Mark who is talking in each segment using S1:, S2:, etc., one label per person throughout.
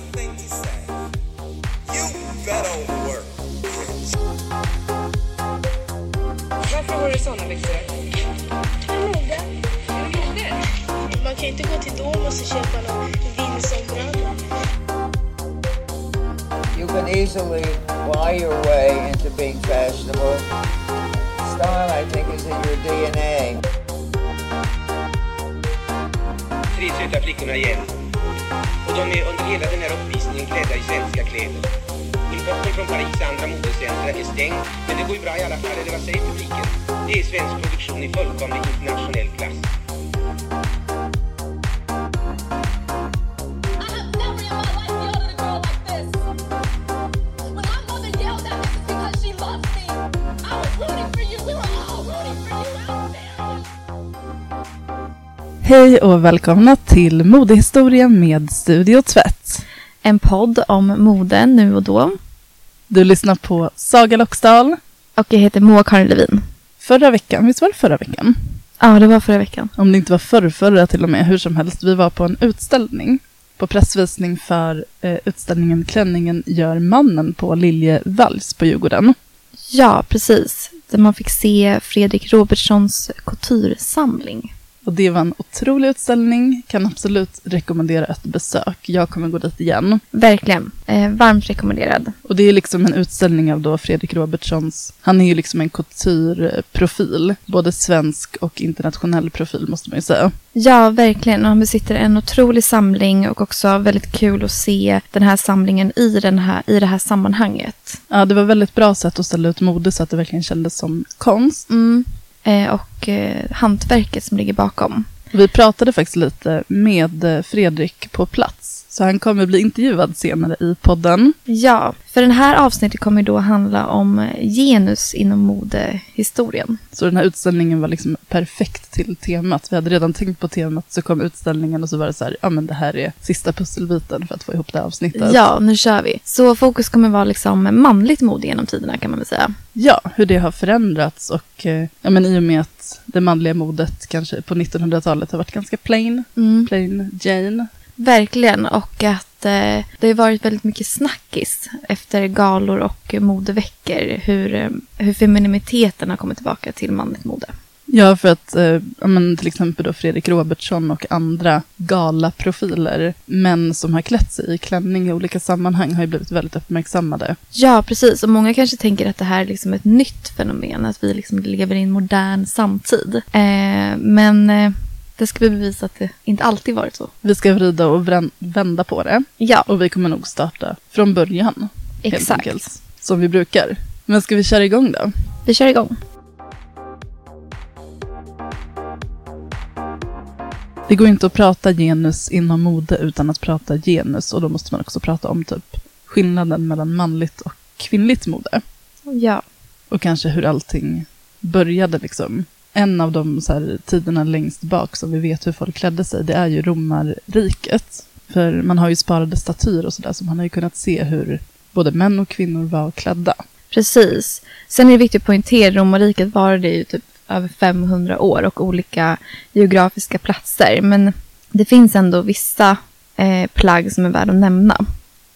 S1: one thing. You better work.
S2: Varför har du såna byxor?
S3: Mode.
S2: Mode?
S3: Man kan inte gå till Domus och köpa någon vindsombralla.
S4: You can easily buy your way into being fashionable. Style, I think, is in your DNA.
S5: tre söta flickorna igen. Och de är under hela den här uppvisningen klädda i svenska kläder. Importen från Paris och andra modercenter är stängd, men det går ju bra i alla fall, eller vad säger publiken? Det är svensk produktion i fullkomlig internationell klass.
S6: Hej och välkomna till Modehistoria med Studio Tvätt.
S7: En podd om mode nu och då.
S6: Du lyssnar på Saga Loxdal.
S7: Och jag heter Moa Karin Levin.
S6: Förra veckan, visst var det förra veckan?
S7: Ja, det var förra veckan.
S6: Om det inte var förr, förra till och med, hur som helst. Vi var på en utställning, på pressvisning för eh, utställningen Klänningen gör mannen på Liljevalchs på Djurgården.
S7: Ja, precis. Där man fick se Fredrik Robertsons couturesamling.
S6: Och det var en otrolig utställning, kan absolut rekommendera ett besök. Jag kommer gå dit igen.
S7: Verkligen. Eh, varmt rekommenderad.
S6: Och det är liksom en utställning av då Fredrik Robertsons, han är ju liksom en coutureprofil, både svensk och internationell profil måste man ju säga.
S7: Ja, verkligen. Och han besitter en otrolig samling och också väldigt kul att se den här samlingen i, den här, i det här sammanhanget.
S6: Ja, det var väldigt bra sätt att ställa ut mode så att det verkligen kändes som konst.
S7: Mm. Eh, och eh, hantverket som ligger bakom.
S6: Vi pratade faktiskt lite med eh, Fredrik på plats, så han kommer bli intervjuad senare i podden.
S7: Ja, för den här avsnittet kommer då handla om genus inom modehistorien.
S6: Så den här utställningen var liksom perfekt till temat. Vi hade redan tänkt på temat, så kom utställningen och så var det så här, ja men det här är sista pusselbiten för att få ihop det här avsnittet.
S7: Ja, nu kör vi. Så fokus kommer vara liksom manligt mode genom tiderna kan man väl säga.
S6: Ja, hur det har förändrats och eh, ja, men i och med att det manliga modet kanske på 1900-talet har varit ganska plain, plain Jane.
S7: Verkligen, och att eh, det har varit väldigt mycket snackis efter galor och modeveckor. Hur, eh, hur femininiteten har kommit tillbaka till manligt mode.
S6: Ja, för att eh, men till exempel då Fredrik Robertsson och andra galaprofiler, män som har klätt sig i klänning i olika sammanhang har ju blivit väldigt uppmärksammade.
S7: Ja, precis. Och många kanske tänker att det här är liksom ett nytt fenomen. Att vi liksom lever i en modern samtid. Eh, men eh, det ska vi bevisa att det inte alltid varit så.
S6: Vi ska vrida och vända på det
S7: Ja,
S6: och vi kommer nog starta från början.
S7: exakt.
S6: enkelt, som vi brukar. Men ska vi köra igång då?
S7: Vi kör igång.
S6: Det går inte att prata genus inom mode utan att prata genus och då måste man också prata om typ skillnaden mellan manligt och kvinnligt mode.
S7: Ja,
S6: Och kanske hur allting började liksom. En av de så här, tiderna längst bak som vi vet hur folk klädde sig, det är ju romarriket. För man har ju sparade statyer och sådär, så man har ju kunnat se hur både män och kvinnor var klädda.
S7: precis. Sen är det viktigt att poängtera, romarriket varade ju typ över 500 år och olika geografiska platser. Men det finns ändå vissa eh, plagg som är värda att nämna.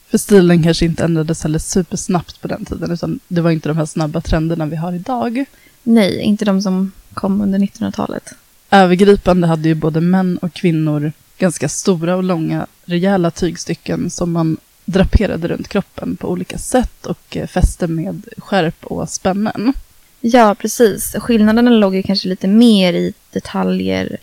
S6: För stilen kanske inte ändrades heller supersnabbt på den tiden, utan det var inte de här snabba trenderna vi har idag.
S7: Nej, inte de som kom under 1900-talet.
S6: Övergripande hade ju både män och kvinnor ganska stora och långa rejäla tygstycken som man draperade runt kroppen på olika sätt och eh, fäste med skärp och spännen.
S7: Ja, precis. Skillnaderna låg ju kanske lite mer i detaljer,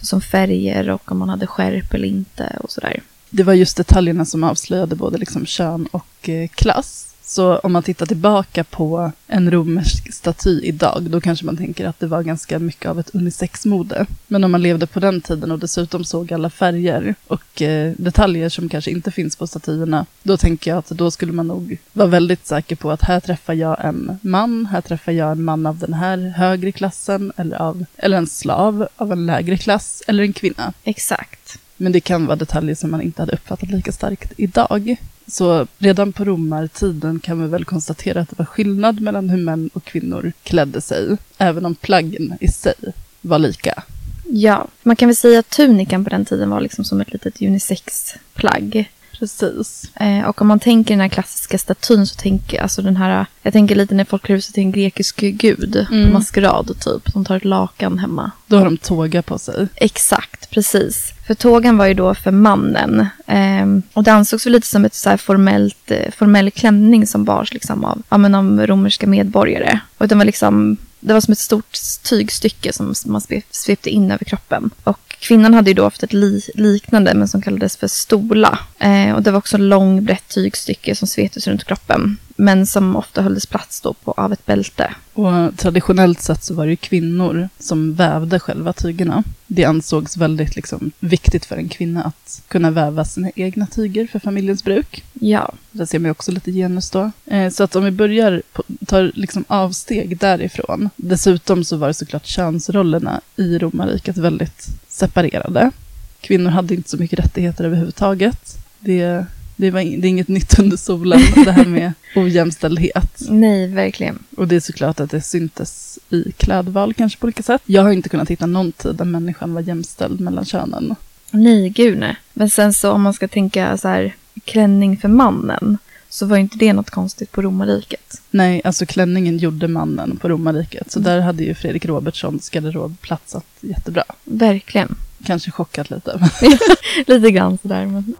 S7: såsom färger och om man hade skärp eller inte och sådär.
S6: Det var just detaljerna som avslöjade både liksom kön och eh, klass. Så om man tittar tillbaka på en romersk staty idag, då kanske man tänker att det var ganska mycket av ett unisexmode. Men om man levde på den tiden och dessutom såg alla färger och eh, detaljer som kanske inte finns på statyerna, då tänker jag att då skulle man nog vara väldigt säker på att här träffar jag en man, här träffar jag en man av den här högre klassen, eller, av, eller en slav av en lägre klass, eller en kvinna.
S7: Exakt.
S6: Men det kan vara detaljer som man inte hade uppfattat lika starkt idag. Så redan på romartiden kan vi väl konstatera att det var skillnad mellan hur män och kvinnor klädde sig, även om plaggen i sig var lika.
S7: Ja, man kan väl säga att tunikan på den tiden var liksom som ett litet unisex-plagg.
S6: Precis.
S7: Eh, och om man tänker den här klassiska statyn så tänker alltså den här, jag tänker lite när folk klär ut sig till en grekisk gud
S6: Mm.
S7: på maskerad typ. De tar ett lakan hemma.
S6: Då har de tåga på sig.
S7: Exakt, precis. För tågan var ju då för mannen. Ehm, och det ansågs väl lite som ett så här formellt, eh, formell klänning som bars liksom av, ja, men av romerska medborgare. Och den var liksom, det var som ett stort tygstycke som man sve- svepte in över kroppen. Och kvinnan hade ju då haft ett li, liknande men som kallades för stola. Eh, och det var också lång brett tygstycke som sveptes runt kroppen. Men som ofta hölldes plats då på, av ett bälte.
S6: Och traditionellt sett så var det ju kvinnor som vävde själva tygerna. Det ansågs väldigt liksom, viktigt för en kvinna att kunna väva sina egna tyger för familjens bruk.
S7: Ja,
S6: Där ser man ju också lite genus då. Eh, så att om vi börjar, på, tar liksom avsteg därifrån. Dessutom så var det såklart könsrollerna i romarriket väldigt separerade. Kvinnor hade inte så mycket rättigheter överhuvudtaget. Det, det, var, det är inget nytt under solen, det här med ojämställdhet.
S7: nej verkligen.
S6: Och det är såklart att det syntes i klädval kanske på olika sätt. Jag har inte kunnat hitta någon tid där människan var jämställd mellan könen.
S7: Nej, gud nej. Men sen så om man ska tänka så här klänning för mannen så var inte det något konstigt på romarriket.
S6: Nej, alltså klänningen gjorde mannen på romarriket. Så där hade ju Fredrik Robertsons garderob platsat jättebra.
S7: Verkligen.
S6: Kanske chockat lite.
S7: Lite grann sådär. Men...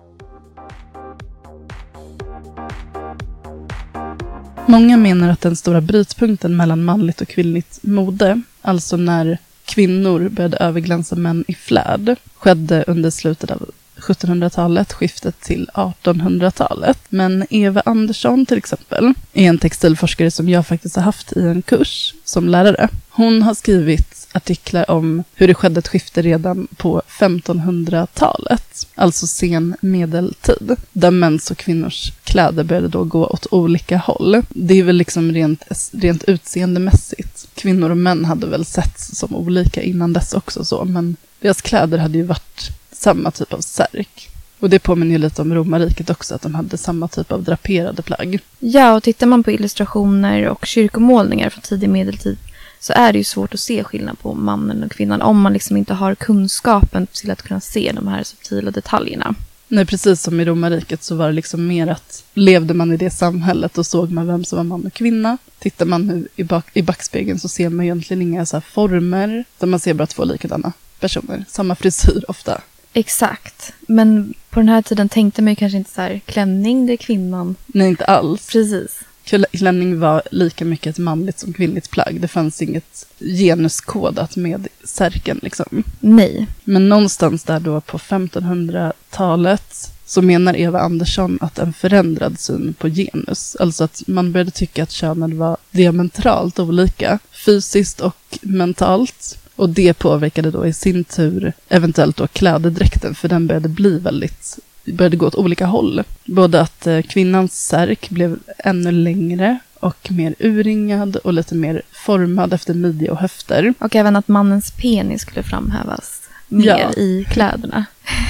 S6: Många menar att den stora brytpunkten mellan manligt och kvinnligt mode, alltså när kvinnor började överglänsa män i fläd, skedde under slutet av 1700-talet, skiftet till 1800-talet. Men Eva Andersson till exempel är en textilforskare som jag faktiskt har haft i en kurs som lärare. Hon har skrivit artiklar om hur det skedde ett skifte redan på 1500-talet, alltså sen medeltid, där mäns och kvinnors kläder började då gå åt olika håll. Det är väl liksom rent, rent utseendemässigt. Kvinnor och män hade väl setts som olika innan dess också så, men deras kläder hade ju varit samma typ av särk. Och det påminner ju lite om romarriket också, att de hade samma typ av draperade plagg.
S7: Ja, och tittar man på illustrationer och kyrkomålningar från tidig medeltid så är det ju svårt att se skillnad på mannen och kvinnan om man liksom inte har kunskapen till att kunna se de här subtila detaljerna.
S6: Nej, precis som i romarriket så var det liksom mer att levde man i det samhället då såg man vem som var man och kvinna. Tittar man nu i, bak, i backspegeln så ser man egentligen inga så här former, utan man ser bara två likadana personer, samma frisyr ofta.
S7: Exakt. Men på den här tiden tänkte man ju kanske inte så här klänning, det är kvinnan.
S6: Nej, inte alls.
S7: Precis.
S6: Klä- Klänning var lika mycket ett manligt som kvinnligt plagg. Det fanns inget genuskodat med särken liksom.
S7: Nej.
S6: Men någonstans där då på 1500-talet så menar Eva Andersson att en förändrad syn på genus, alltså att man började tycka att könen var diametralt olika, fysiskt och mentalt. Och det påverkade då i sin tur eventuellt då klädedräkten, för den började bli väldigt, började gå åt olika håll. Både att eh, kvinnans särk blev ännu längre och mer urringad och lite mer formad efter midja och höfter.
S7: Och även att mannens penis skulle framhävas mer
S6: Ja.
S7: i kläderna.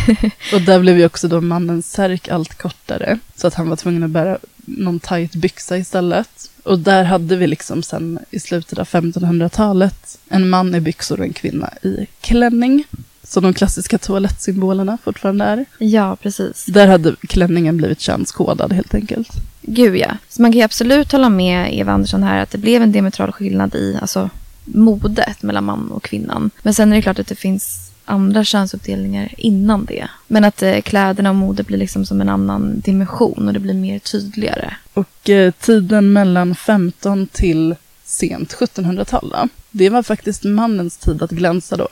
S6: Och där blev ju också då mannens särk allt kortare. Så att han var tvungen att bära någon tajt byxa istället. Och där hade vi liksom sen i slutet av 1500-talet en man i byxor och en kvinna i klänning. Som de klassiska toalettsymbolerna fortfarande är.
S7: Ja, precis.
S6: Där hade klänningen blivit könskodad helt enkelt.
S7: Gud ja. Så man kan ju absolut hålla med Eva Andersson här att det blev en diametral skillnad i alltså, modet mellan man och kvinnan. Men sen är det klart att det finns andra könsuppdelningar innan det. Men att eh, kläderna och modet blir liksom som en annan dimension och det blir mer tydligare.
S6: Och eh, tiden mellan 15 till sent 1700-tal då, det var faktiskt mannens tid att glänsa då.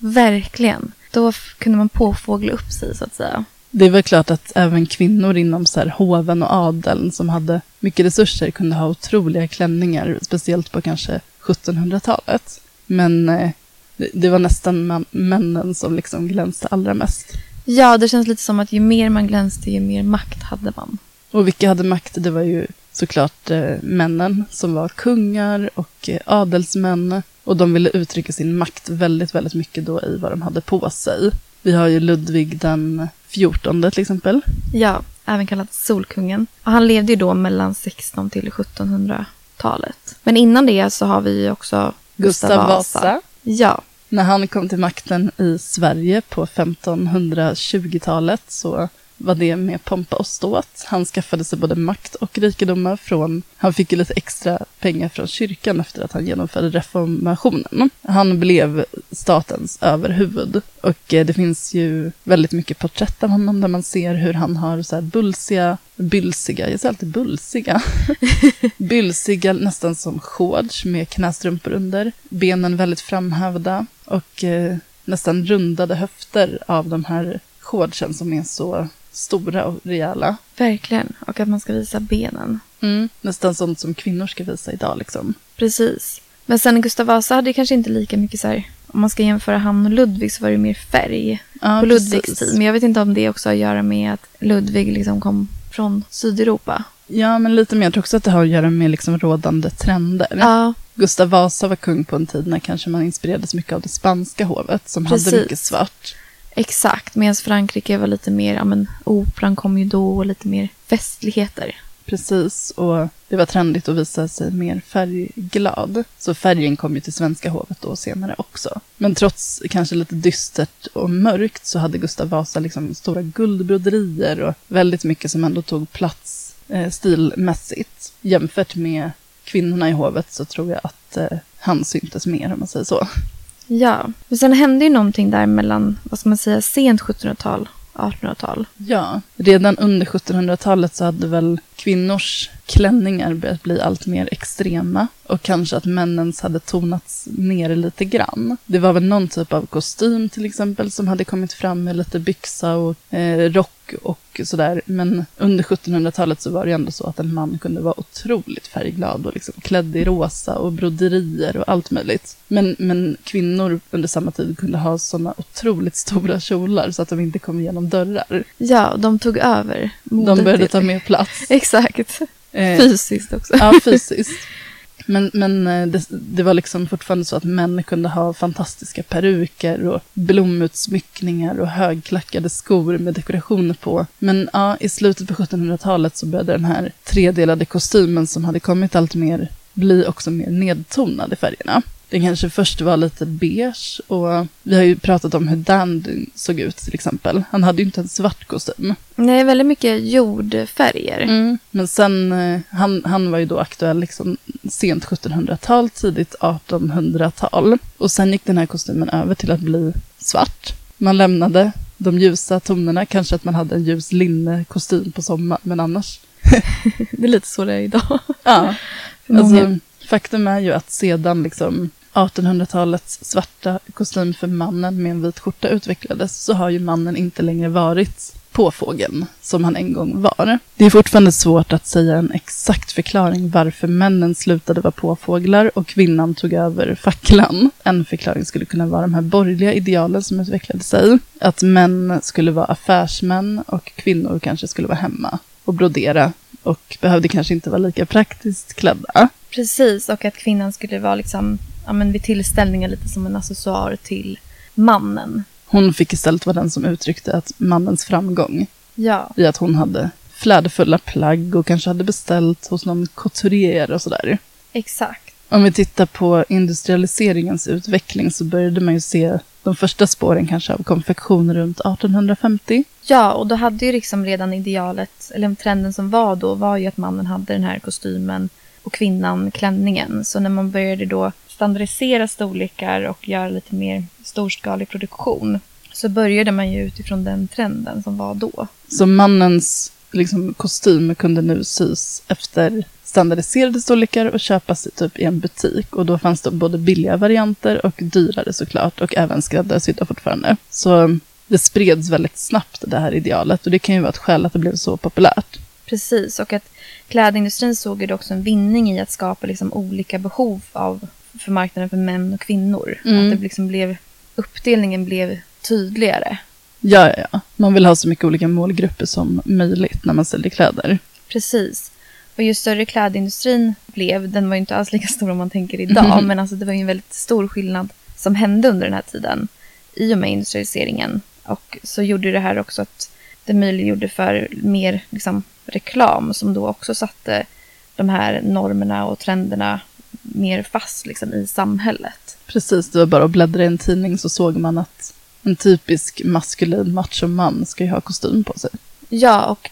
S7: Verkligen. Då kunde man påfågla upp sig så att säga.
S6: Det är väl klart att även kvinnor inom så här hoven och adeln som hade mycket resurser kunde ha otroliga klänningar, speciellt på kanske 1700-talet. Men eh, det, var nästan männen som liksom glänste allra mest.
S7: Ja, det känns lite som att ju mer man glänste, ju mer makt hade man.
S6: Och vilka hade makt? Det var ju såklart eh, männen som var kungar och eh, adelsmän. Och de ville uttrycka sin makt väldigt, väldigt mycket då i vad de hade på sig. Vi har ju Ludvig den 14 till exempel.
S7: Ja, även kallad Solkungen. Och han levde ju då mellan 16 till 1700-talet. Men innan det så har vi ju också Gustav, Vasa. Ja,
S6: När han kom till makten i Sverige på 1520-talet så var det med pompa och ståt. Han skaffade sig både makt och rikedomar från, han fick ju lite extra pengar från kyrkan efter att han genomförde reformationen. Han blev statens överhuvud och eh, det finns ju väldigt mycket porträtt av honom där man ser hur han har så här bulsiga, bylsiga, jag säger alltid bulsiga, bylsiga nästan som shorts med knästrumpor under, benen väldigt framhävda och eh, nästan rundade höfter av de här shortsen som är så stora och rejäla.
S7: Verkligen. Och att man ska visa benen.
S6: Mm. Nästan sånt som kvinnor ska visa idag liksom.
S7: Precis. Men sen Gustav Vasa hade kanske inte lika mycket så här, om man ska jämföra han och Ludvig så var det mer färg
S6: Ja,
S7: på Ludvigs
S6: precis.
S7: tid. Men jag vet inte om det också har att göra med att Ludvig liksom kom från Sydeuropa.
S6: Ja, men lite mer. Jag tror också att det har att göra med liksom rådande trender.
S7: Ja,
S6: Gustav Vasa var kung på en tid när kanske man inspirerades mycket av det spanska hovet som
S7: Precis.
S6: hade mycket svart
S7: exakt. Medan Frankrike var lite mer, ja men operan kom ju då och lite mer festligheter.
S6: Precis, och det var trendigt att visa sig mer färgglad. Så färgen kom ju till svenska hovet då senare också. Men trots kanske lite dystert och mörkt så hade Gustav Vasa liksom stora guldbroderier och väldigt mycket som ändå tog plats eh, stilmässigt. Jämfört med kvinnorna i hovet så tror jag att eh, han syntes mer om man säger så.
S7: Ja, men sen hände ju någonting där mellan, vad ska man säga, sent 1700-tal, 1800-tal.
S6: Ja, redan under 1700-talet så hade väl kvinnors klänningar börjat bli allt mer extrema och kanske att männens hade tonats ner lite grann. Det var väl någon typ av kostym till exempel som hade kommit fram med lite byxa och eh, rock och sådär. Men under 1700-talet så var det ändå så att en man kunde vara otroligt färgglad och liksom klädd i rosa och broderier och allt möjligt. Men, men kvinnor under samma tid kunde ha sådana otroligt stora kjolar så att de inte kom igenom dörrar.
S7: Ja, de tog över
S6: De började ta mer plats.
S7: Exakt.
S6: Eh,
S7: Fysiskt också.
S6: Ja, fysiskt. Men, men eh, det, det var liksom fortfarande så att män kunde ha fantastiska peruker och blommutsmyckningar och högklackade skor med dekorationer på. Men ja, i slutet på 1700-talet så började den här tredelade kostymen som hade kommit allt mer bli också mer nedtonad i färgerna. Den kanske först var lite beige och vi har ju pratat om hur Dandy såg ut till exempel. Han hade ju inte en svart kostym.
S7: Nej, väldigt mycket jordfärger.
S6: Mm. Men sen, eh, han, han var ju då aktuell liksom sent 1700-tal, tidigt 1800-tal. Och sen gick den här kostymen över till att bli svart. Man lämnade de ljusa tonerna, kanske att man hade en ljus linnekostym på sommaren, men annars.
S7: Det är lite så det är idag.
S6: Ja, alltså, faktum är ju att sedan liksom 1800-talets svarta kostym för mannen med en vit skjorta utvecklades så har ju mannen inte längre varit påfågeln som han en gång var. Det är fortfarande svårt att säga en exakt förklaring varför männen slutade vara påfåglar och kvinnan tog över facklan. En förklaring skulle kunna vara de här borgerliga idealen som utvecklade sig. Att män skulle vara affärsmän och kvinnor kanske skulle vara hemma och brodera och behövde kanske inte vara lika praktiskt klädda.
S7: Precis, och att kvinnan skulle vara liksom, ja men vid tillställningar lite som en accessoar till mannen.
S6: Hon fick istället vara den som uttryckte att mannens framgång
S7: Ja,
S6: i att hon hade fläderfulla plagg och kanske hade beställt hos någon couturier och sådär.
S7: exakt.
S6: Om vi tittar på industrialiseringens utveckling så började man ju se de första spåren kanske av konfektion runt 1850.
S7: Ja, och då hade ju liksom redan idealet, eller trenden som var då, var ju att mannen hade den här kostymen och kvinnan klänningen. Så när man började då standardisera storlekar och göra lite mer storskalig produktion så började man ju utifrån den trenden som var då.
S6: Så mannens liksom, kostym kunde nu sys efter standardiserade storlekar och köpas typ i en butik. Och då fanns det både billiga varianter och dyrare såklart och även skräddarsydda fortfarande. Så det spreds väldigt snabbt det här idealet och det kan ju vara ett skäl att det blev så populärt.
S7: Precis, och att klädindustrin såg ju också en vinning i att skapa liksom olika behov av, för marknaden för män och kvinnor.
S6: Mm.
S7: Att det liksom blev, uppdelningen blev tydligare.
S6: Ja, ja, ja. Man vill ha så mycket olika målgrupper som möjligt när man säljer kläder.
S7: Precis. Och ju större klädindustrin blev, den var ju inte alls lika stor om man tänker idag,
S6: Mhm.
S7: men alltså det var ju en väldigt stor skillnad som hände under den här tiden i och med industrialiseringen. Och så gjorde det här också att det möjliggjorde för mer liksom, reklam som då också satte de här normerna och trenderna mer fast liksom, i samhället.
S6: Precis, det var bara att bläddra i en tidning så såg man att en typisk maskulin machoman ska ju ha kostym på sig.
S7: Ja, och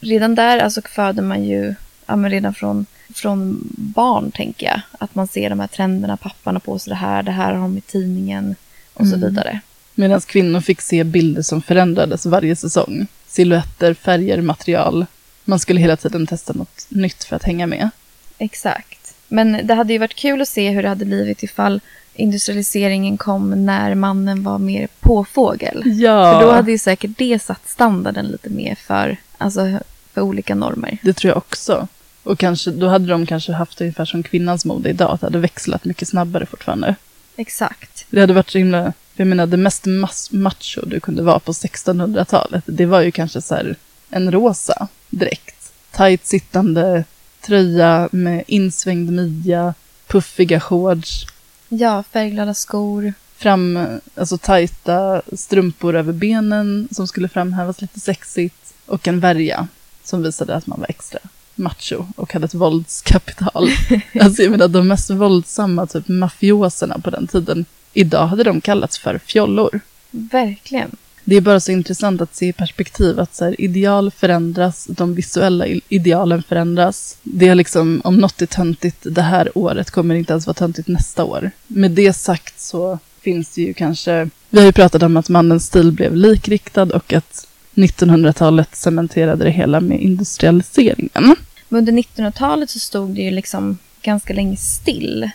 S7: redan där alltså föder man ju, ja men redan från, från barn tänker jag, att man ser de här trenderna, pappan har på sig det här, det här har de i tidningen och så vidare.
S6: Medan kvinnor fick se bilder som förändrades varje säsong. Silhuetter, färger, material. Man skulle hela tiden testa något nytt för att hänga med.
S7: Exakt. Men det hade ju varit kul att se hur det hade blivit ifall industrialiseringen kom när mannen var mer påfågel.
S6: Ja,
S7: För då hade ju säkert det satt standarden lite mer för, alltså, för olika normer.
S6: det tror jag också. Och kanske, då hade de kanske haft det ungefär som kvinnans mode idag, att det hade växlat mycket snabbare fortfarande.
S7: Exakt.
S6: Det hade varit så himla, jag menar det mest macho du kunde vara på 1600-talet, det var ju kanske så här en rosa dräkt. Tight sittande tröja med insvängd midja, puffiga shorts,
S7: Ja, färgglada skor.
S6: fram, alltså tajta strumpor över benen som skulle framhävas lite sexigt och en värja som visade att man var extra macho och hade ett våldskapital. alltså jag menar de mest våldsamma typ mafioserna på den tiden, idag hade de kallats för fjollor.
S7: Verkligen.
S6: Det är bara så intressant att se i perspektiv att så här, ideal förändras, de visuella idealen förändras. Det är liksom, om något är töntigt det här året kommer det inte ens vara töntigt nästa år. Med det sagt så finns det ju kanske, vi har ju pratat om att mannens stil blev likriktad och att 1900-talet cementerade det hela med industrialiseringen.
S7: Men under 1900-talet så stod det ju liksom ganska länge still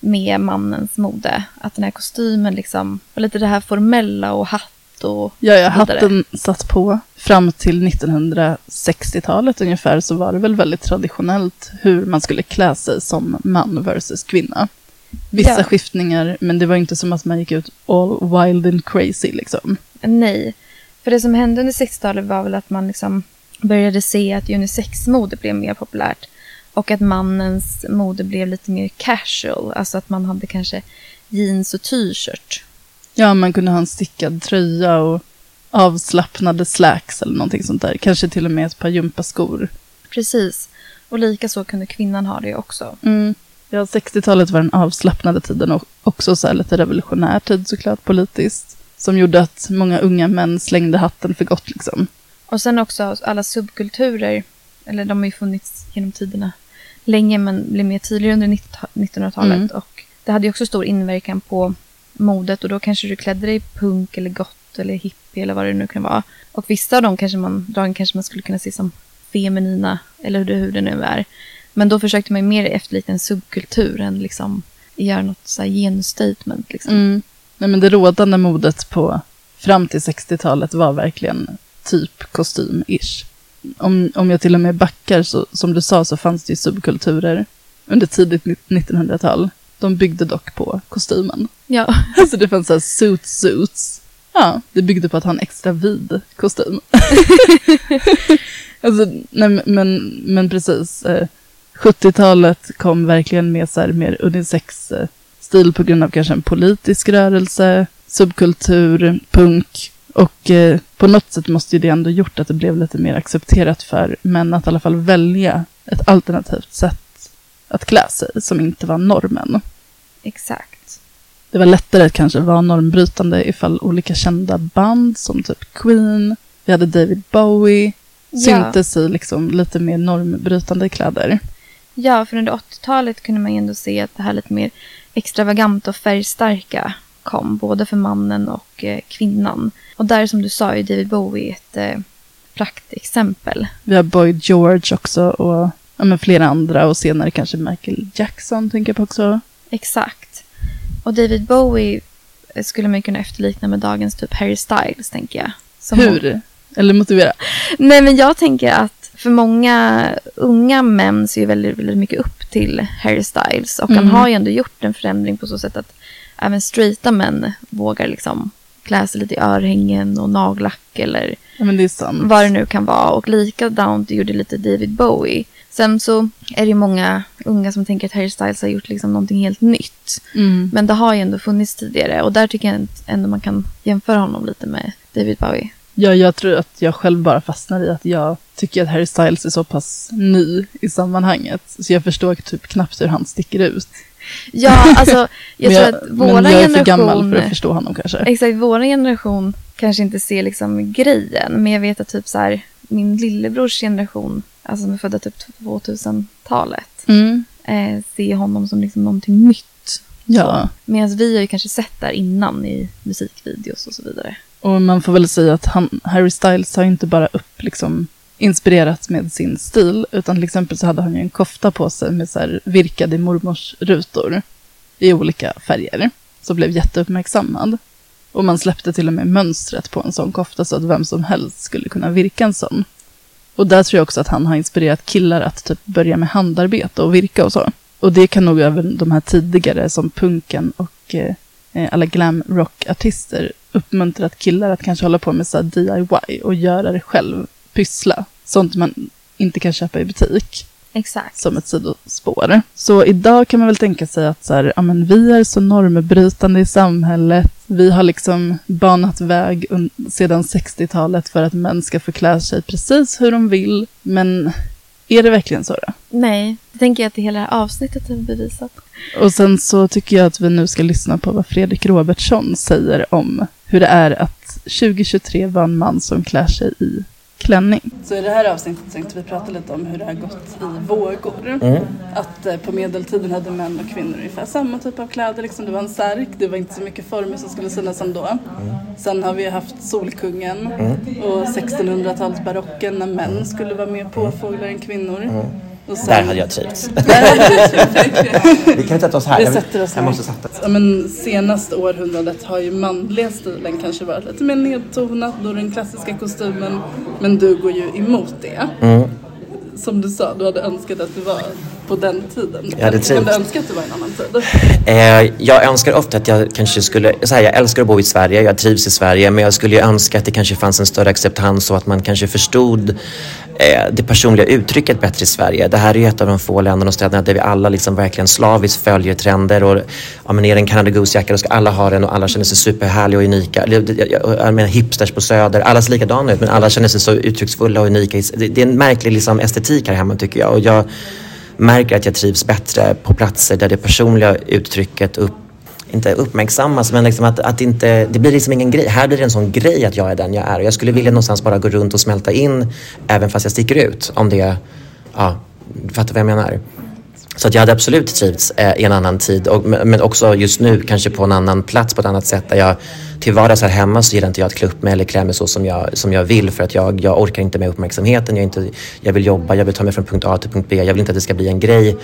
S7: med mannens mode. Att den här kostymen liksom var lite det här formella och hatt och
S6: Ja, ja, hatten satt på. Fram till 1960-talet ungefär så var det väl väldigt traditionellt hur man skulle klä sig som man versus kvinna. Vissa
S7: Ja.
S6: skiftningar, men det var inte som att man gick ut all wild and crazy liksom.
S7: Nej. För det som hände under 60-talet var väl att man liksom började se att unisex-mode blev mer populärt. Och att mannens mode blev lite mer casual. Alltså att man hade kanske jeans och t-shirt.
S6: Ja, man kunde ha en stickad tröja och avslappnade slacks eller någonting sånt där. Kanske till och med ett par gympaskor.
S7: Precis. Och lika så kunde kvinnan ha det också.
S6: Mm. Ja, 60-talet var den avslappnade tiden och också så här lite revolutionär tid såklart politiskt. Som gjorde att många unga män slängde hatten för gott liksom.
S7: Och sen också alla subkulturer. Eller de har ju funnits genom tiderna länge men blev mer tydliga under 90 1900-talet.
S6: Mm.
S7: Och det hade ju också stor inverkan på modet och då kanske du klädde dig punk eller gott eller hippie eller vad det nu kan vara. Och vissa av de kanske man, dragen kanske man skulle kunna se som feminina eller hur det, hur det nu är. Men då försökte man ju mer efterlikna en subkultur än liksom göra något så här genusstatement. Liksom.
S6: Mm. Nej, men det rådande modet på fram till 60-talet var verkligen typ kostym-ish. Om, om jag till och med backar, så, som du sa, så fanns det ju subkulturer under tidigt 1900-tal. De byggde dock på kostymen.
S7: Ja.
S6: Alltså det fanns så här suit suits. Ja, det byggde på att ha en extra vid kostym. alltså, nej, men, men precis. Eh, 70-talet kom verkligen med så här mer unisex eh, stil på grund av kanske en politisk rörelse, subkultur, punk. Och eh, på något sätt måste ju det ändå gjort att det blev lite mer accepterat för män att i alla fall välja ett alternativt sätt att klä sig som inte var normen.
S7: Exakt.
S6: Det var lättare att kanske vara normbrytande ifall olika kända band som typ Queen, vi hade David Bowie,
S7: Ja.
S6: syntes i liksom lite mer normbrytande kläder.
S7: Ja, för under 80-talet kunde man ju ändå se att det här lite mer extravaganta och färgstarka kom, både för mannen och eh, kvinnan. Och där som du sa är David Bowie ett eh, praktexempel.
S6: Vi har Boy George också och ja, men flera andra och senare kanske Michael Jackson tänker jag på också.
S7: Exakt. Och David Bowie eh, skulle man kunna efterlikna med dagens typ Harry Styles, tänker jag. Som
S6: Hur? Eller motivera.
S7: Nej, men jag tänker att för många unga män ser ju väldigt, väldigt mycket upp till Harry Styles. Och han
S6: Mm.
S7: har ju ändå gjort en förändring på så sätt att även straighta män vågar liksom klä sig lite i örhängen och nagellack eller
S6: Ja, det
S7: vad det nu kan vara. Och likadant gjorde lite David Bowie. Sen så är det ju många unga som tänker att Harry Styles har gjort liksom någonting helt nytt.
S6: Mm.
S7: Men det har ju ändå funnits tidigare och där tycker jag ändå man kan jämföra honom lite med David Bowie.
S6: Ja, jag tror att jag själv bara fastnar i att jag tycker att Harry Styles är så pass ny i sammanhanget. Så jag förstår typ knappt hur han sticker ut.
S7: Ja, alltså jag tror att våra
S6: men jag är
S7: generation...
S6: för gammal för att förstå honom kanske.
S7: Exakt, vår generation kanske inte ser liksom grejen. Men jag vet att typ så här, min lillebrors generation, alltså som är födda typ 2000-talet,
S6: Mm.
S7: eh, se honom som liksom någonting nytt.
S6: Ja,
S7: Medan vi har ju kanske sett där innan i musikvideos och så vidare.
S6: och man får väl säga att han, Harry Styles har inte bara upp liksom inspirerats med sin stil, utan till exempel så hade han ju en kofta på sig med så här virkade mormors rutor i olika färger, som blev jätteuppmärksammad. Och man släppte till och med mönstret på en sån kofta så att vem som helst skulle kunna virka en sån. Och där tror jag också att han har inspirerat killar att typ börja med handarbete och virka och så. Och det kan nog även de här tidigare som punken och eh, eh alla glam rock-artister uppmuntrat killar att kanske hålla på med så här DIY och göra det själv, pyssla. Sånt man inte kan köpa i butik
S7: Exakt.
S6: som ett sidospår. Så idag kan man väl tänka sig att så här, ja, men vi är så normbrytande i samhället. Vi har liksom banat väg sedan 60-talet för att män ska få klä sig precis hur de vill. Men är det verkligen så då?
S7: Nej, det tänker jag att det hela avsnittet har bevisat.
S6: Och sen så tycker jag att vi nu ska lyssna på vad Fredrik Robertsson säger om hur det är att 2023 vara en man som klär sig i klänning. Så i det här avsnittet tänkte vi prata lite om hur det har gått i vågor. Att eh, på medeltiden hade män och kvinnor ungefär samma typ av kläder. Liksom. Det var en särk, det var inte så mycket former som skulle synas ändå. Sen har vi haft Solkungen och 1600-talsbarocken när män skulle vara mer påfåglar än kvinnor. Sen-
S8: Där hade jag trivts.
S6: Hade.
S8: Vi kan sätta oss här.
S6: Vi
S8: Jag-
S6: sätter oss
S8: Jag
S6: här.
S8: måste sätta
S6: Ja, men senaste århundradet har ju manliga stilen kanske varit lite mer nedtonat, då den klassiska kostymen. Men du går ju emot det.
S8: Mm.
S6: Som du sa, du hade önskat att du var på den tiden.
S8: Jag hade trivts.
S6: du önska att du var en annan tid?
S8: Eh, jag önskar ofta att jag kanske skulle, så här, jag älskar att bo i Sverige, jag trivs i Sverige, men jag skulle ju önska att det kanske fanns en större acceptans och att man kanske förstod Eh, det personliga uttrycket bättre i Sverige. Det här är ju ett av de få länderna och städerna där vi alla liksom verkligen slaviskt följer trender och ja, men är det en Canada Goose-jacka då ska alla ha den och alla känner sig superhärliga och unika. Jag, jag menar hipsters på Söder, alla ser likadana ut men alla känner sig så uttrycksfulla och unika. Det, det är en märklig liksom, estetik här hemma tycker jag. Och jag märker att jag trivs bättre på platser där det personliga uttrycket upp, inte uppmärksammas men liksom att, att inte, det blir liksom ingen grej. Här blir det en sån grej att jag är den jag är och jag skulle vilja någonstans bara gå runt och smälta in även fast jag sticker ut om det, ja, du fattar vad jag menar. Så att jag hade absolut trivts eh, i en annan tid och, men också just nu kanske på en annan plats på ett annat sätt där jag till vardags här hemma så gillar inte jag att klä upp mig eller klä mig så som jag, som jag vill för att jag, jag orkar inte med uppmärksamheten. Jag, inte, jag vill jobba, jag vill ta mig från punkt A till punkt B. Jag vill inte att det ska bli en grej.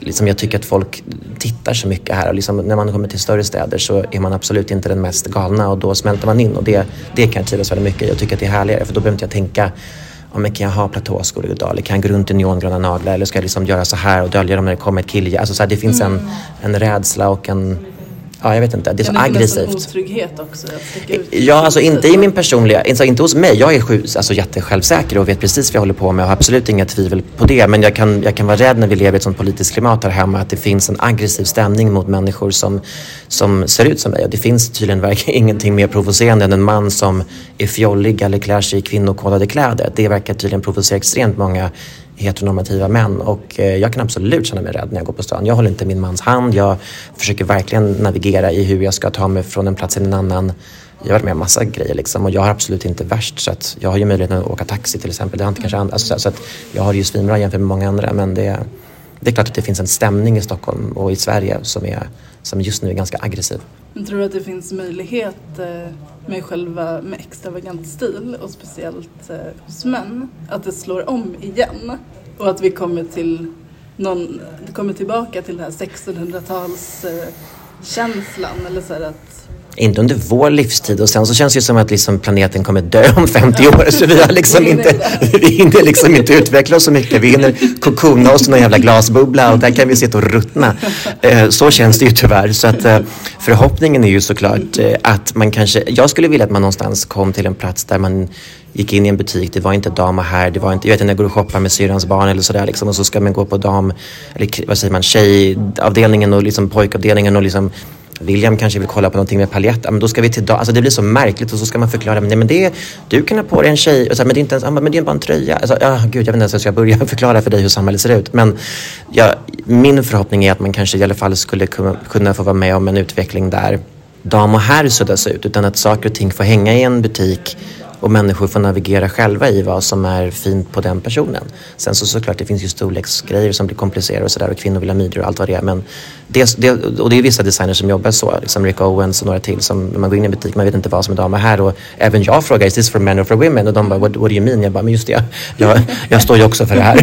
S8: Liksom jag tycker att folk tittar så mycket här och liksom när man kommer till större städer så är man absolut inte den mest galna och då smälter man in och det, det kan jag trivas väldigt mycket. Jag tycker att det är härligare för då behöver inte jag tänka om men kan jag ha platåskor? Eller kan jag gå runt i neongröna naglar? Eller ska jag liksom göra så här och dölja dem när det kommer ett kille? Alltså så här, det finns en, en rädsla och en... Ja, jag vet inte. Det är så
S6: en
S8: aggressivt.
S6: otrygghet också?
S8: Ja, alltså inte i min personliga, alltså inte hos mig. Jag är sju, alltså jättesjälvsäker och vet precis vad jag håller på med och har absolut inga tvivel på det. Men jag kan, jag kan vara rädd när vi lever i ett sånt politiskt klimat här hemma att det finns en aggressiv stämning mot människor som, som ser ut som mig. Och det finns tydligen verkligen ingenting mer provocerande än en man som är fjollig eller klär sig i kvinnokodade kläder. Det verkar tydligen provocera extremt många heteronormativa män och eh, jag kan absolut känna mig rädd när jag går på stan. Jag håller inte min mans hand. Jag försöker verkligen navigera i hur jag ska ta mig från en plats till en annan. Jag har varit med om massa grejer liksom och jag har absolut inte värst så att jag har ju möjligheten att åka taxi till exempel. Det har inte kanske andra, alltså, så att jag har det ju svinbra jämfört med många andra men det, det är klart att det finns en stämning i Stockholm och i Sverige som, är, som just nu är ganska aggressiv.
S6: Men tror du att det finns möjlighet eh, med själva med extravagant stil och speciellt eh, hos män att det slår om igen och att vi kommer till någon, kommer tillbaka till den här 1600-tals eh, känslan eller så här att
S8: inte under vår livstid och sen så känns det ju som att liksom planeten kommer dö om 50 år så vi har liksom inte, vi hinner liksom inte utveckla oss så mycket. Vi hinner kokona oss i någon jävla glasbubbla och där kan vi sitta och ruttna. Eh, Så känns det ju tyvärr. Så att eh, förhoppningen är ju såklart eh, att man kanske, jag skulle vilja att man någonstans kom till en plats där man gick in i en butik, det var inte dam och herr, det var inte, jag vet inte, jag går och shoppar med syrrans barn eller sådär liksom och så ska man gå på dam, eller vad säger man, tjejavdelningen och liksom pojkavdelningen och liksom William kanske vill kolla på någonting med paljett, men då ska vi till dam. Alltså det blir så märkligt och så ska man förklara, men, nej, men det är, du kan ha på dig en tjej, och så här, men det är inte ens, men det är bara en tröja. Alltså, ja, gud, jag vet inte ens hur jag ska börja förklara för dig hur samhället ser ut. Men ja, min förhoppning är att man kanske i alla fall skulle kunna få vara med om en utveckling där dam och herr suddas ut, utan att saker och ting får hänga i en butik och människor får navigera själva i vad som är fint på den personen. Sen så såklart, det finns ju storleksgrejer som blir komplicerade och sådär och kvinnor vill ha midjor och allt vad det är. Men det, det, och det är vissa designers som jobbar så, liksom Rick Owens och några till som när man går in i en butik, man vet inte vad som är damer här och även jag frågar, is this for men or for women? Och de bara, what, what do you mean? Jag bara, men just det, jag, jag står ju också för det här.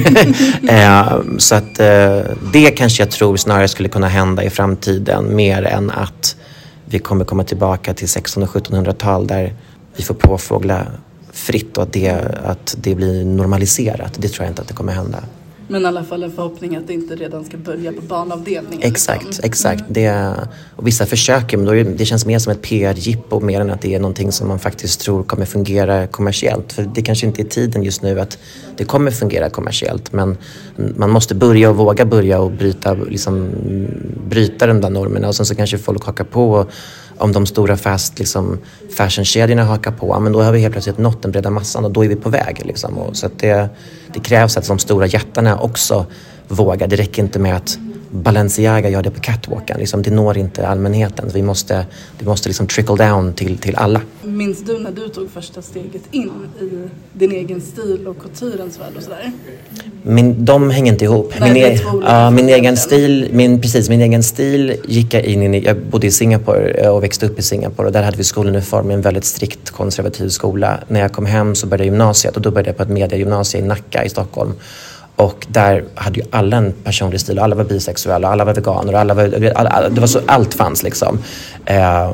S8: eh, så att eh, det kanske jag tror snarare skulle kunna hända i framtiden mer än att vi kommer komma tillbaka till 1600 och 1700-tal där vi får påfågla fritt och att det, att det blir normaliserat. Det tror jag inte att det kommer hända.
S6: Men i alla fall en förhoppning att det inte redan ska börja på barnavdelningen.
S8: Exakt,
S6: liksom.
S8: exakt. Det, och vissa försöker men då det- det känns mer som ett PR-jippo mer än att det är någonting som man faktiskt tror kommer fungera kommersiellt. För det kanske inte är tiden just nu att det kommer fungera kommersiellt men man måste börja och våga börja och bryta, liksom, bryta de där normerna och sen så kanske folk hakar på och om de stora fast liksom, fashionkedjorna hakar på, men då har vi helt plötsligt nått den breda massan och då är vi på väg. Liksom. Och, så att det, det krävs att de stora jättarna också vågar. Det räcker inte med att Balenciaga gör det på catwalken. Liksom, det når inte allmänheten. Vi måste, det måste liksom trickle down till, till alla.
S6: Minns du när du tog första steget in i din egen stil och couturens värld och sådär?
S8: Min, de hänger inte ihop.
S6: Nej,
S8: min, e-
S6: två olika
S8: ja, min egen stil, min, precis, min egen stil gick jag in i. Jag bodde i Singapore eh, och växte upp i Singapore och där hade vi skoluniform i en väldigt strikt konservativ skola. När jag kom hem så började jag gymnasiet och då började jag på ett mediegymnasium i Nacka i Stockholm. Och där hade ju alla en personlig stil. Alla var bisexuella, alla var veganer, och alla var, alla, det var så, allt fanns liksom. Eh,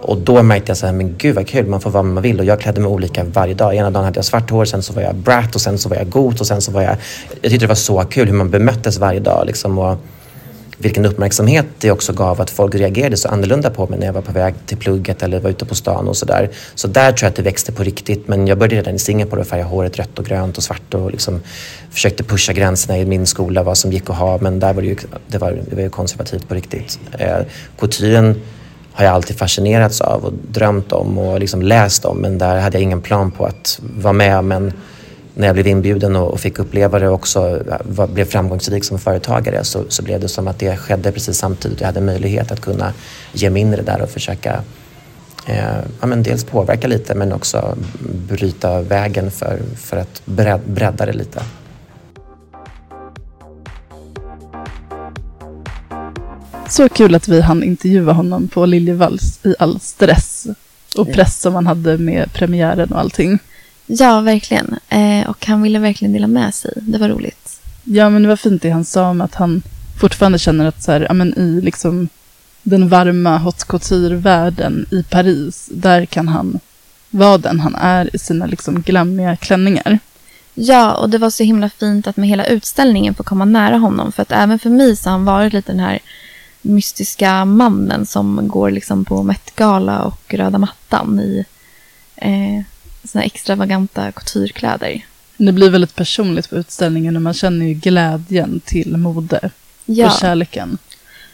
S8: och då märkte jag så här, men gud vad kul, man får vara vad man vill. Och jag klädde mig olika varje dag. Ena dagen hade jag svart hår, sen så var jag brat och sen så var jag got, och sen så var jag... Jag tyckte det var så kul hur man bemöttes varje dag liksom. Och vilken uppmärksamhet det också gav att folk reagerade så annorlunda på mig när jag var på väg till plugget eller var ute på stan och sådär. Så där tror jag att det växte på riktigt. Men jag började redan i Singapore att färga håret rött och grönt och svart och liksom försökte pusha gränserna i min skola vad som gick att ha. Men där var det ju, det var, det var ju konservativt på riktigt. Eh, couturen har jag alltid fascinerats av och drömt om och liksom läst om. Men där hade jag ingen plan på att vara med. Men när jag blev inbjuden och, och fick uppleva det och också var, blev framgångsrik som företagare så, så blev det som att det skedde precis samtidigt. Jag hade möjlighet att kunna ge mig in i det där och försöka eh, ja, men dels påverka lite men också bryta vägen för, för att bred, bredda det lite.
S6: Så kul att vi hann intervjua honom på Liljevalchs i all stress och press som han hade med premiären och allting.
S7: Ja, verkligen. Eh, och han ville verkligen dela med sig. Det var roligt.
S6: Ja, men det var fint det han sa om att han fortfarande känner att så här, ja, men i liksom den varma haute couture-världen i Paris, där kan han vara den han är i sina liksom glammiga klänningar.
S7: Ja, och det var så himla fint att med hela utställningen få komma nära honom. För att även för mig så har han varit lite den här mystiska mannen som går liksom på Met-gala och röda mattan i eh, såna extravaganta couturekläder.
S6: Det blir väldigt personligt på utställningen och man känner ju glädjen till mode
S7: Ja.
S6: och kärleken.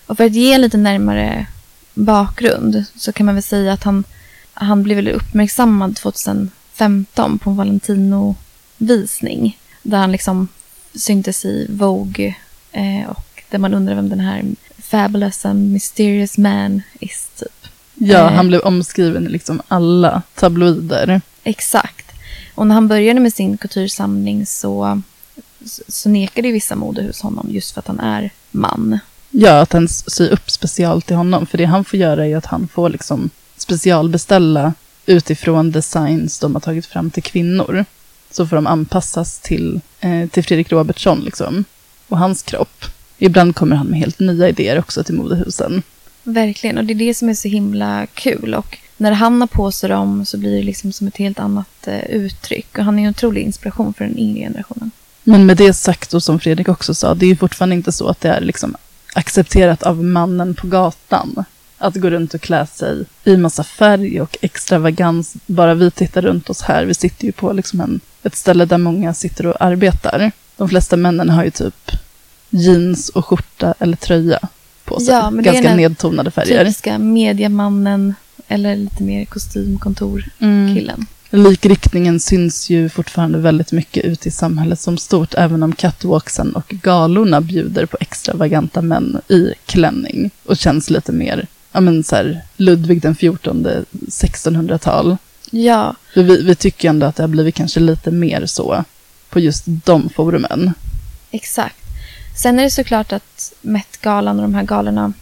S7: Och för att ge en lite närmare bakgrund så kan man väl säga att han, han blev väl uppmärksammad 2015 på en Valentino-visning. Där han liksom syntes i Vogue eh, och där man undrar vem den här fabulous and mysterious man is typ.
S6: Ja,
S7: Eh.
S6: han blev omskriven i liksom alla tabloider.
S7: Exakt. Och när han började med sin kultursamling så, så, nekade vissa modehus honom just för att han är man.
S6: Ja, att han sy upp special till honom. För det han får göra är att han får liksom specialbeställa utifrån designs de har tagit fram till kvinnor. Så får de anpassas till, eh, till Fredrik Robertsson liksom. Och hans kropp. Ibland kommer han med helt nya idéer också till modehusen.
S7: Verkligen, och det är det som är så himla kul. Och när han har på sig dem så blir det liksom som ett helt annat eh, uttryck. Och han är en otrolig inspiration för den yngre generationen.
S6: Men med det sagt, och som Fredrik också sa, det är ju fortfarande inte så att det är liksom accepterat av mannen på gatan. Att gå runt och klä sig i massa färg och extravagans. Bara vi tittar runt oss här, vi sitter ju på liksom en, ett ställe där många sitter och arbetar. De flesta männen har ju typ jeans och skjorta eller tröja på sig.
S7: Ja, men det är
S6: Ganska nedtonade färger.
S7: Typiska mediamannen eller lite mer kostymkontorkillen.
S6: Likriktningen syns ju fortfarande väldigt mycket ut i samhället som stort, även om catwalksen och galorna bjuder på extravaganta män i klänning och känns lite mer, ja men så här, Ludvig den 14, 1600-tal.
S7: Ja,
S6: För vi, vi tycker ändå att det har blivit kanske lite mer så på just de forumen.
S7: exakt. Sen är det såklart att Met-galan och de här galorna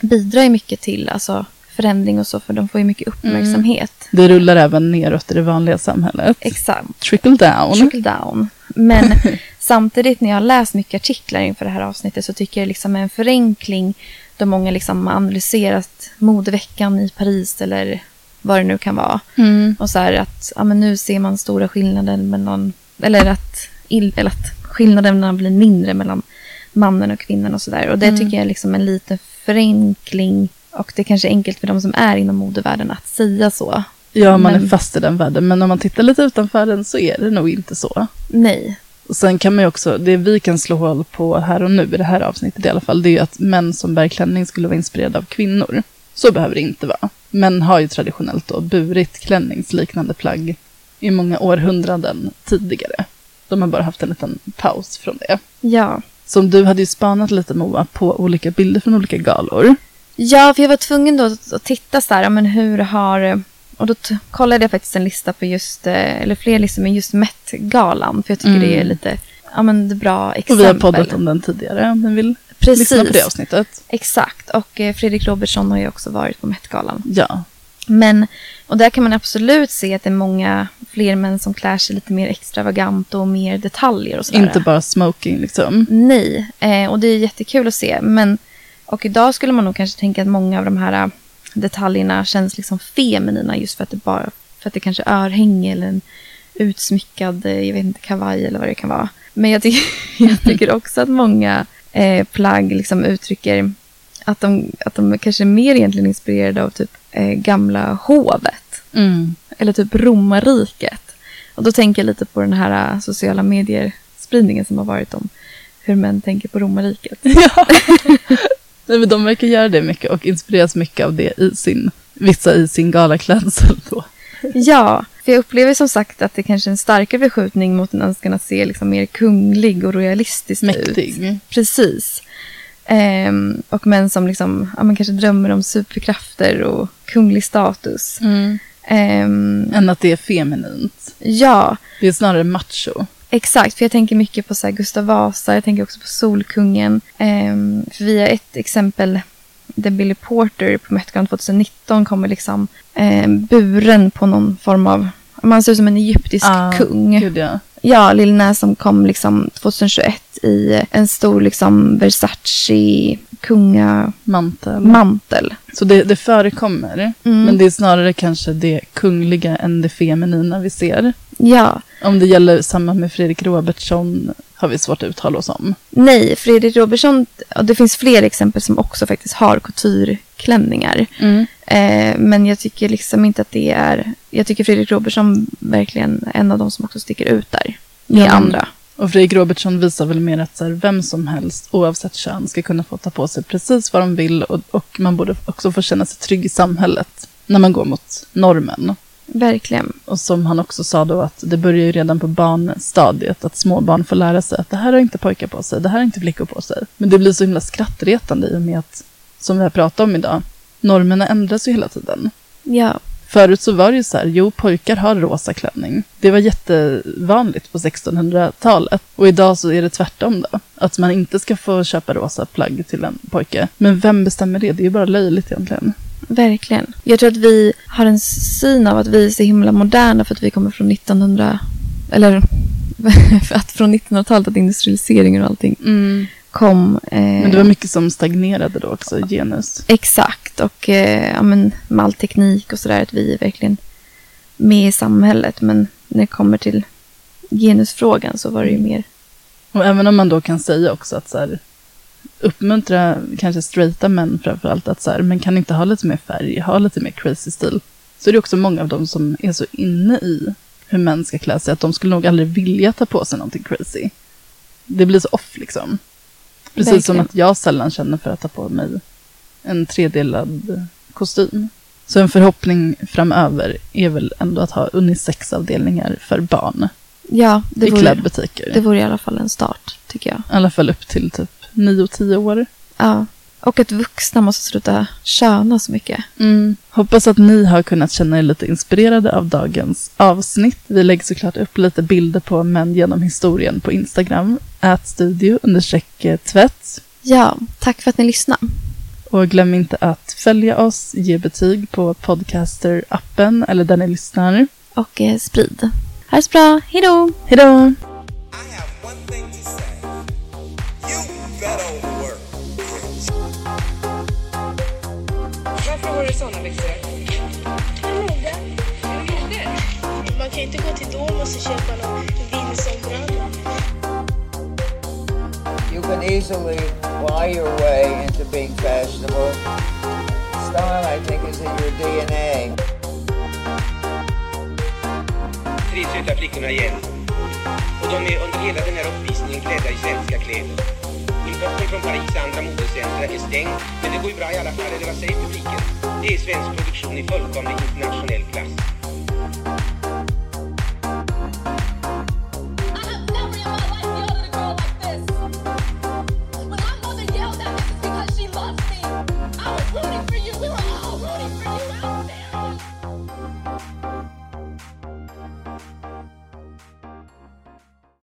S7: bidrar ju mycket till alltså, förändring och så, för de får ju mycket uppmärksamhet.
S6: Det rullar även neråt i det vanliga samhället.
S7: Exakt.
S6: Trickle down.
S7: Trickle down. Men samtidigt när jag har läst mycket artiklar inför det här avsnittet så tycker jag liksom en förenkling då många liksom analyserat modeveckan i Paris eller vad det nu kan vara.
S6: Mm.
S7: Och så här att ja, men nu ser man stora skillnader mellan, eller att, eller att skillnaderna blir mindre mellan mannen och kvinnan och sådär. Och det
S6: Mm.
S7: tycker jag är liksom en liten förenkling. Och det är kanske enkelt för de som är inom modevärlden att säga så.
S6: Ja, man är
S7: Men-
S6: fast i den världen. Men om man tittar lite utanför den så är det nog inte så.
S7: Nej,
S6: Och sen kan man ju också, det vi kan slå hål på här och nu, i det här avsnittet i alla fall, det är ju att män som bär klänning skulle vara inspirerade av kvinnor. Så behöver det inte vara. Män har ju traditionellt då burit klänningsliknande plagg i många århundraden tidigare. De har bara haft en liten paus från det.
S7: ja.
S6: Som du hade ju spanat lite Moa på olika bilder från olika galor.
S7: Ja, för jag var tvungen då att, titta så här, men hur har... Och då kollade jag faktiskt en lista på just, eh, eller fler listor med just Met-galan. För jag tycker
S6: Mm.
S7: det är lite, ja men det är bra
S6: Och
S7: exempel.
S6: vi har poddat om den tidigare om ni vill
S7: Precis.
S6: lyssna på det avsnittet.
S7: Exakt, och eh, Fredrik Robertsson har ju också varit på Met-galan.
S6: Ja,
S7: Men, och där kan man absolut se att det är många fler män som klär sig lite mer extravagant och mer detaljer och sådär.
S6: inte bara smoking liksom.
S7: Nej, eh, och det är jättekul att se. Men, och idag skulle man nog kanske tänka att många av de här eh, detaljerna känns liksom feminina just för att det bara för att det kanske är örhänge eller en utsmyckad, eh, jag vet inte, kavaj eller vad det kan vara. Men jag tycker, jag tycker också att många eh, plagg liksom uttrycker att de, att de kanske är mer egentligen inspirerade av typ eh, gamla hovet
S6: Mm.
S7: eller typ romarriket. Och då tänker jag lite på den här äh, sociala medier-spridningen som har varit om hur män tänker på romarriket.
S6: Ja. Nej, men de verkar göra det mycket och inspireras mycket av det i sin, vissa i sin galaklädsel då.
S7: ja, för jag upplever som sagt att det kanske är en starkare förskjutning mot en önskan att se liksom mer kunglig och royalistisk ut.
S6: Mäktig.
S7: Precis. Ehm, och män som liksom, ja, men kanske drömmer om superkrafter och kunglig status. Ehm,
S6: Än att det är feminint.
S7: ja,
S6: Det är snarare macho.
S7: Exakt, för jag tänker mycket på så här Gustav Vasa, jag tänker också på Solkungen. Ehm, för vi har ett exempel där Billy Porter på Metgalan 2019 kommer liksom eh, buren på någon form av, man ser ut som en egyptisk
S6: Ah,
S7: kung.
S6: Gud ja.
S7: Ja, Lil Nas som kom liksom 2021 i en stor liksom Versace kungamantel.
S6: Mantel. Så det, det förekommer.
S7: Mm.
S6: Men det är snarare kanske det kungliga än det feminina vi ser.
S7: Ja,
S6: Om det gäller samma med Fredrik Robertsson har vi svårt att uttala oss om.
S7: nej, Fredrik Robertsson, och det finns fler exempel som också faktiskt har coutureklänningar. Eh, men jag tycker liksom inte att det är... Jag tycker Fredrik Robertsson verkligen är en av de som också sticker ut där. Med
S6: Ja.
S7: andra.
S6: Och Fredrik Robertsson visar väl mer att så här, vem som helst, oavsett kön, ska kunna få ta på sig precis vad de vill och, och man borde också få känna sig trygg i samhället när man går mot normen.
S7: Verkligen.
S6: Och som han också sa då att det börjar ju redan på barnstadiet att små barn får lära sig att det här har inte pojkar på sig, det här har inte flickor på sig. Men det blir så himla skrattretande i och med att, som vi har pratat om idag, normerna ändras ju hela tiden.
S7: Ja,
S6: Förut så var det ju så här, jo pojkar har rosa klänning. Det var jättevanligt på 1600-talet. Och idag så är det tvärtom då. Att man inte ska få köpa rosa plagg till en pojke. Men vem bestämmer det? Det är ju bara löjligt egentligen.
S7: verkligen. Jag tror att vi har en syn av att vi är så himla moderna för att vi kommer från 1900... Eller för att från 1900-talet att industrialiseringen och allting kom. Eh,
S6: Men det var mycket som stagnerade då också, genus.
S7: Exakt, och eh, ja, men, med all teknik och sådär, att vi är verkligen med i samhället. Men när det kommer till genusfrågan så var det ju mer
S6: Och även om man då kan säga också att så här, uppmuntra kanske straighta män framförallt att så här, men kan inte ha lite mer färg, ha lite mer crazy stil. Så är det också många av dem som är så inne i hur män ska klä sig att de skulle nog aldrig vilja ta på sig någonting crazy. Det blir så off liksom. Precis som
S7: Verkligen.
S6: att jag sällan känner för att ta på mig en tredelad kostym. Så en förhoppning framöver är väl ändå att ha unisexavdelningar för barn
S7: Ja, det
S6: i
S7: vore,
S6: klädbutiker.
S7: det vore i alla fall en start, tycker jag.
S6: I alla fall upp till typ 9-10 år.
S7: Ja, Och att vuxna måste sluta köna så mycket.
S6: Mm. Hoppas att ni har kunnat känna er lite inspirerade av dagens avsnitt. Vi lägger såklart upp lite bilder på män genom historien på Instagram. Ätstudio understreck tvätt.
S7: Ja, tack för att ni lyssnade.
S6: Och glöm inte att följa oss, ge betyg på Podcaster-appen eller där ni lyssnar.
S7: Och eh, sprid. Ha det så bra. Hej då!
S2: Byxor?
S3: Noga.
S2: Jag gjorde.
S3: Man kan inte gå till Domus och köpa någon Vinson-bralla.
S4: You can easily lie your way into being fashionable. Style, I think, is in your DNA.
S5: Tre söta flickorna igen. Och de är under hela den här uppvisningen klädda i svenska kläder. Importbörsen från Paris och andra modercentra är stängd, men det går ju bra i alla fall, eller vad säger publiken? Det är svensk produktion i fullkomlig internationell klass.